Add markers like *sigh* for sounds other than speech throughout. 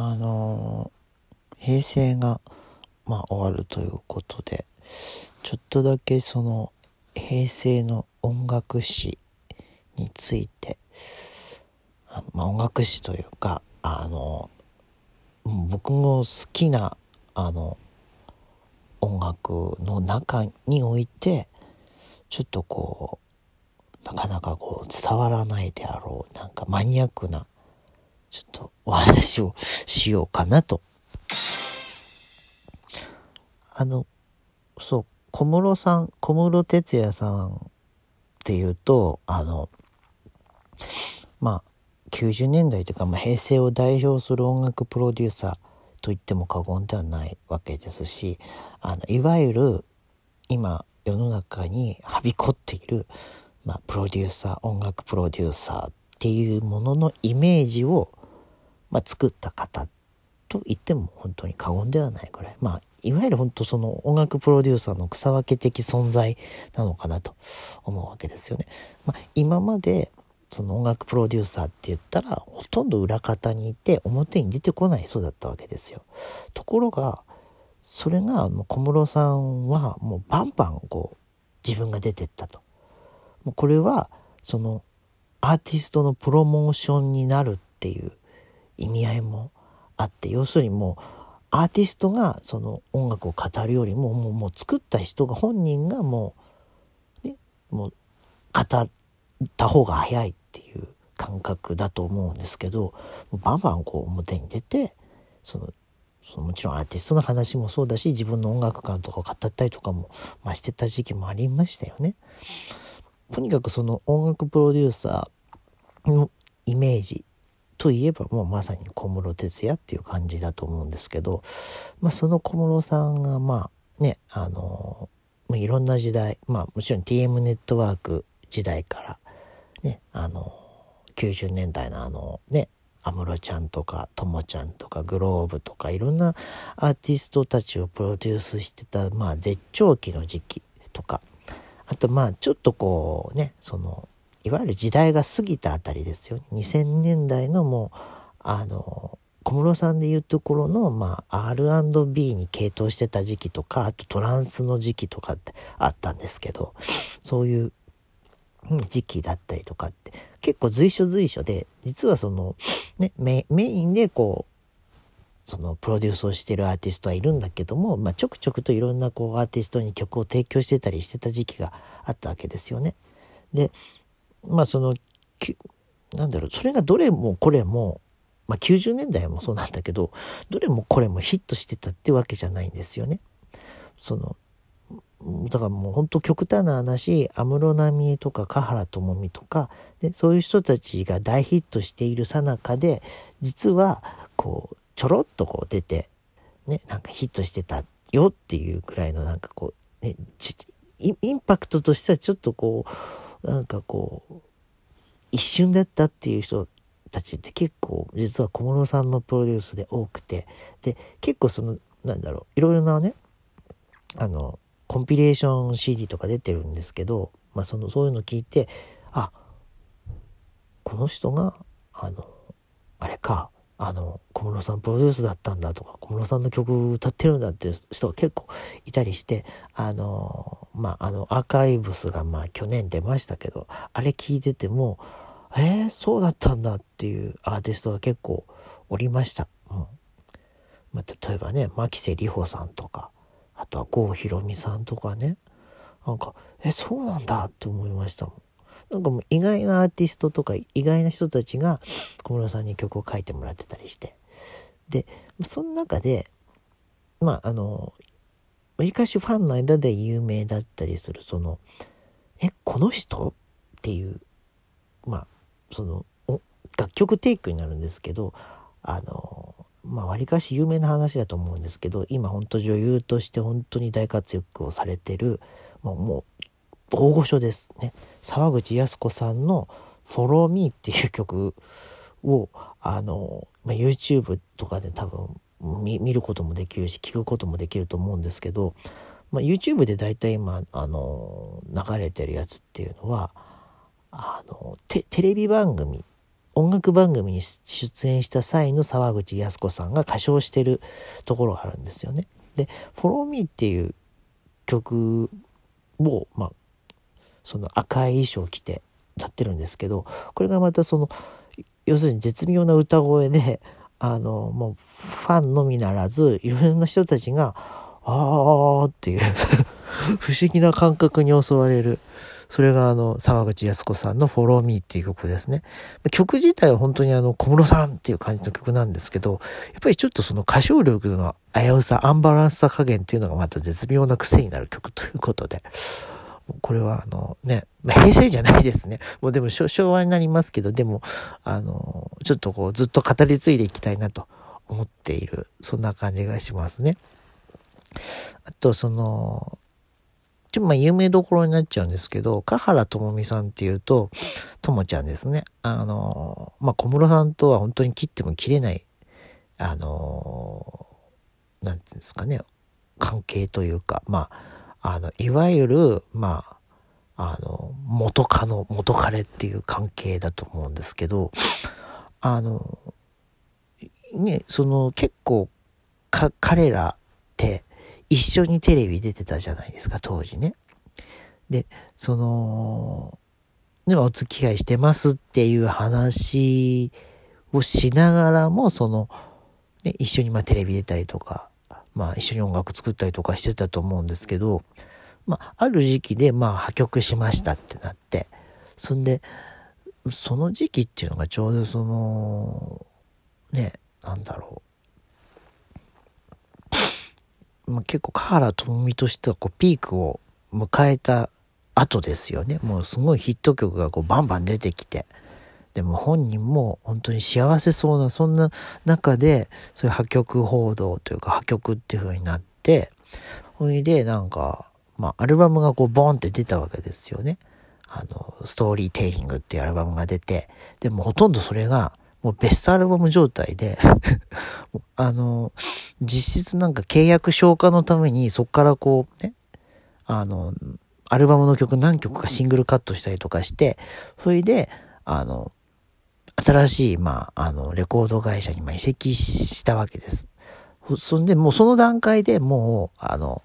あの平成が、まあ、終わるということでちょっとだけその平成の音楽史についてあ、まあ、音楽史というかあの僕の好きなあの音楽の中においてちょっとこうなかなかこう伝わらないであろうなんかマニアックなちょっとお話をしようかなと。あの、そう、小室さん、小室哲哉さんっていうと、あの、まあ、90年代というか、まあ、平成を代表する音楽プロデューサーと言っても過言ではないわけですし、あの、いわゆる今世の中にはびこっている、まあ、プロデューサー、音楽プロデューサーっていうもののイメージをまあ、作った方と言っても本当に過言ではないぐらい、まあ、いわゆる本当その音楽プロデューサーの草分け的存在なのかなと思うわけですよね。まあ、今までその音楽プロデューサーって言ったらほとんど裏方にいて表に出てこない人だったわけですよ。ところがそれが小室さんはもうバンバンこう自分が出てったと。もうこれはそのアーティストのプロモーションになるっていう意味合いもあって要するにもうアーティストがその音楽を語るよりももうもう作った人が本人がもう,、ね、もう語った方が早いっていう感覚だと思うんですけどバンバンこう表に出てそのそのもちろんアーティストの話もそうだし自分の音楽観とかを語ったりとかも、まあ、してた時期もありましたよね。とにかくその音楽プロデューサーのイメージといえばもうまさに小室哲哉っていう感じだと思うんですけど、まあ、その小室さんがまあねあのいろんな時代まあもちろん TM ネットワーク時代からねあの90年代のあのね安室ちゃんとかともちゃんとかグローブとかいろんなアーティストたちをプロデュースしてた、まあ、絶頂期の時期とかあとまあちょっとこうねそのいわゆる時代が過ぎたあたりですよ。2000年代のもう、あの、小室さんでいうところの、まあ、R&B に傾倒してた時期とか、あとトランスの時期とかってあったんですけど、そういう時期だったりとかって、結構随所随所で、実はその、ね、メインでこう、そのプロデュースをしてるアーティストはいるんだけども、まあ、ちょくちょくといろんなこうアーティストに曲を提供してたりしてた時期があったわけですよね。で、まあそのなんだろうそれがどれもこれも、まあ、90年代もそうなんだけどどれもこれもヒットしてたってわけじゃないんですよね。そのだからもう本当極端な話安室奈美恵とか華原朋美とかでそういう人たちが大ヒットしているさなかで実はこうちょろっとこう出て、ね、なんかヒットしてたよっていうぐらいのなんかこう、ね、インパクトとしてはちょっとこうなんかこう、一瞬だったっていう人たちって結構実は小室さんのプロデュースで多くて、で、結構その、なんだろう、いろいろなね、あの、コンピレーション CD とか出てるんですけど、まあその、そういうの聞いて、あ、この人が、あの、あれか、あの、小室さんプロデュースだったんだとか、小室さんの曲歌ってるんだっていう人が結構いたりして、あの、まあ、あの、アーカイブスがまあ去年出ましたけど、あれ聞いてても、えー、そうだったんだっていうアーティストが結構おりました。うん。まあ、例えばね、牧瀬里穂さんとか、あとは郷ひろみさんとかね、なんか、え、そうなんだって思いましたもん。なんかもう意外なアーティストとか意外な人たちが小室さんに曲を書いてもらってたりして。で、その中で、まああの、わりかしファンの間で有名だったりする、その、え、この人？っていう、まあ、その、楽曲提供になるんですけど、あの、まあ、わりかし有名な話だと思うんですけど、今本当女優として本当に大活躍をされてる、もう、もう大御所ですね。沢口靖子さんの Follow Me っていう曲を、あの、まあ、YouTube とかで多分見ることもできるし、聞くこともできると思うんですけど、まあ、YouTube で大体今、あの、流れてるやつっていうのは、あの、テレビ番組音楽番組に出演した際の沢口靖子さんが歌唱してるところがあるんですよね。で、Follow Me っていう曲を、まあ、その赤い衣装を着て歌ってるんですけど、これがまたその、要するに絶妙な歌声で、あの、もうファンのみならず、いろんな人たちが、あーっていう *laughs* 不思議な感覚に襲われる。それがあの、沢口靖子さんの Follow Me っていう曲ですね。曲自体は本当にあの、小室さんっていう感じの曲なんですけど、やっぱりちょっとその歌唱力の危うさ、アンバランスさ加減っていうのがまた絶妙な癖になる曲ということで、これはあのね、まあ、平成じゃないですね。もうでも昭和になりますけど、でも、あの、ちょっとこうずっと語り継いでいきたいなと思っている、そんな感じがしますね。あと、その、ちょっとまあ有名どころになっちゃうんですけど、香原朋美さんっていうと、ともちゃんですね。あの、まあ小室さんとは本当に切っても切れない、あの、なんていうんですかね、関係というか、まあ、あの、いわゆる、まあ、あの、元カノ、元彼っていう関係だと思うんですけど、あの、ね、その結構か、彼らって一緒にテレビ出てたじゃないですか、当時ね。で、その、ね、お付き合いしてますっていう話をしながらも、その、ね、一緒にまあテレビ出たりとか、まあ一緒に音楽作ったりとかしてたと思うんですけど、まあある時期でまあ破局しましたってなって、そんで、その時期っていうのがちょうどその、ね、なんだろう。まあ、結構、河原智美としてはこうピークを迎えた後ですよね。もうすごいヒット曲がこうバンバン出てきて。でも本人も本当に幸せそうな、そんな中で、そういう破局報道というか破局っていう風になって、ほいでなんか、まあアルバムがこうボンって出たわけですよね。あの、ストーリーテイリングっていうアルバムが出て、でもほとんどそれがもうベストアルバム状態で *laughs* あの、実質なんか契約消化のためにそっからこうね、あの、アルバムの曲何曲かシングルカットしたりとかして、それで、あの、新しい、まあ、あの、レコード会社にま移籍したわけです。そんで、もうその段階でもう、あの、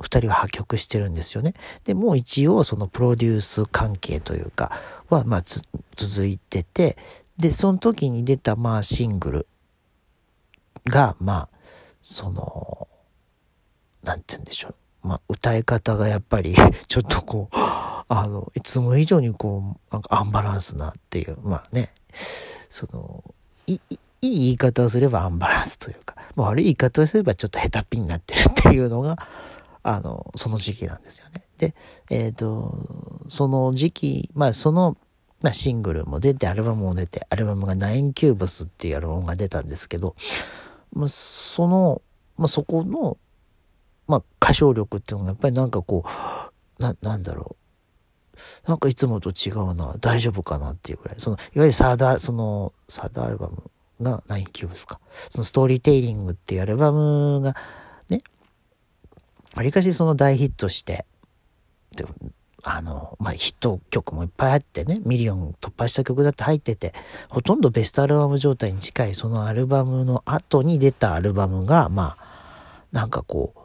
二人は破局してるんですよね。で、もう一応そのプロデュース関係というかは、まあ、続いてて、で、その時に出た、まあ、シングルが、まあ、その、なんて言うんでしょう。まあ、歌い方がやっぱり *laughs* ちょっとこう、あの、いつも以上にこう、なんかアンバランスなっていう、まあね、その、い、いい言い方をすればアンバランスというか、まあ、悪い言い方をすればちょっとヘタピになってるっていうのが、あの、その時期なんですよね。で、えっ、ー、と、その時期、まあその、まあシングルも出て、アルバムも出て、アルバムがナインキューブスっていうアルバムが出たんですけど、まあその、まあそこの、まあ歌唱力っていうのがやっぱりなんかこう、な、なんだろう。なんかいつもと違うな、大丈夫かなっていうぐらい。その、いわゆるサード、その、サードアルバムがナインキューブスか。その storytelling っていうアルバムが、ねわりかしその大ヒットして、であの、まあ、ヒット曲もいっぱいあってね、ミリオン突破した曲だって入ってて、ほとんどベストアルバム状態に近いそのアルバムの後に出たアルバムが、まあ、なんかこう、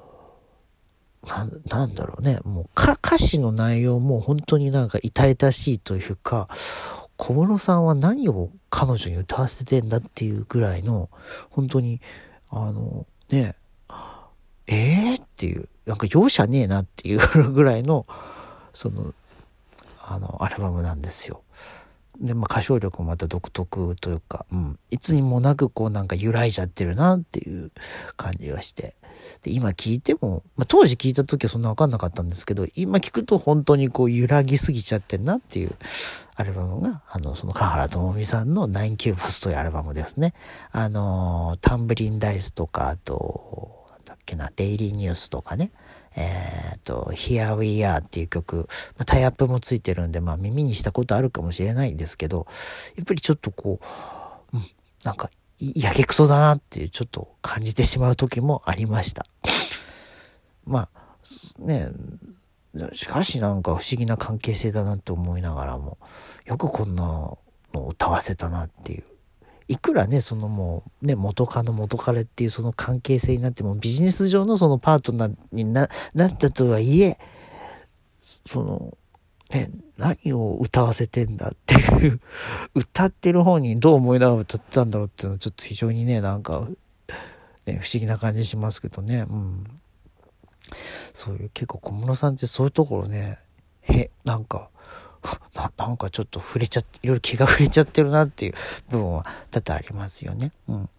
ななんだろうね、もう歌詞の内容も本当になんか痛々しいというか、小室さんは何を彼女に歌わせてんだっていうぐらいの、本当に、あの、ね、えーっていう、なんか容赦ねえなっていうぐらいの、その、あの、アルバムなんですよ。で、まあ、歌唱力もまた独特というか、うん、いつにもなくこうなんか揺らいじゃってるなっていう感じがして。で、今聞いても、まあ、当時聞いた時はそんなわかんなかったんですけど、今聞くと本当にこう揺らぎすぎちゃってんなっていうアルバムが、あの、その香原智美さんのナインキューブスというアルバムですね。あの、タンブリンダイスとか、あと、けな、デイリーニュースとかね、えっ、ー、と、Here We Are っていう曲、まあ、タイアップもついてるんで、まあ耳にしたことあるかもしれないんですけど、やっぱりちょっとこう、うん、なんか、やけくそだなっていうちょっと感じてしまう時もありました。まあ、ね、しかしなんか不思議な関係性だなって思いながらも、よくこんなのを歌わせたなっていう。いくらね、そのもう、ね、元カノ元彼っていうその関係性になっても、ビジネス上のそのパートナーにな、なったとはいえ、その、ね、何を歌わせてんだっていう歌ってる方にどう思いながら歌ってたんだろうっていうのはちょっと非常にね、なんか、ね、不思議な感じしますけどね。うん。そういう結構小室さんってそういうところね、へ、なんか、ななんかちょっと触れちゃって、いろいろ気が触れちゃってるなっていう部分は多々ありますよね。うん。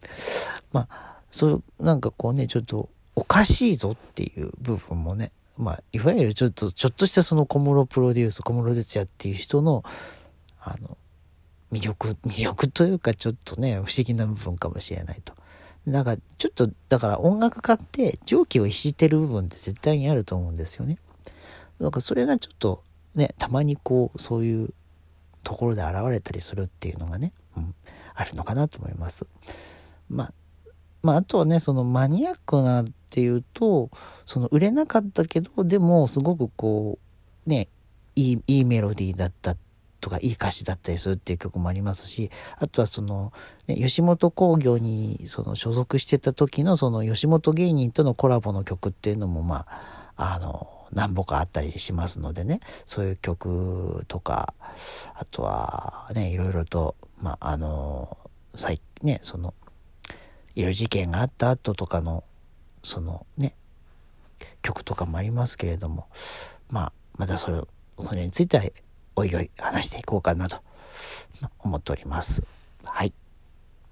まあ、そう、なんかこうね、ちょっとおかしいぞっていう部分もね、まあ、いわゆるちょっと、ちょっとしたその小室プロデュース、小室哲也っていう人の、あの、魅力、魅力というかちょっとね、不思議な部分かもしれないと。だか、ちょっと、だから音楽家って蒸気を逸してる部分って絶対にあると思うんですよね。だかそれがちょっとね、たまにこう、そういうところで現れたりするっていうのがね、うん、あるのかなと思います。まあ、まあ、あとはね、そのマニアックなっていうと、その売れなかったけど、でもすごくこう、ね、いい、いいメロディーだったとか、いい歌詞だったりするっていう曲もありますし、あとはその、ね、吉本興業にその所属してた時のその吉本芸人とのコラボの曲っていうのも、まあ、あの、何本かあったりしますのでね、そういう曲とか、あとはね、いろいろと、まあ、あの、最、ね、その、いろいろ事件があった後とかの、そのね、曲とかもありますけれども、まあ、またそれ、それについては、おいおい話していこうかなと思っております。はい。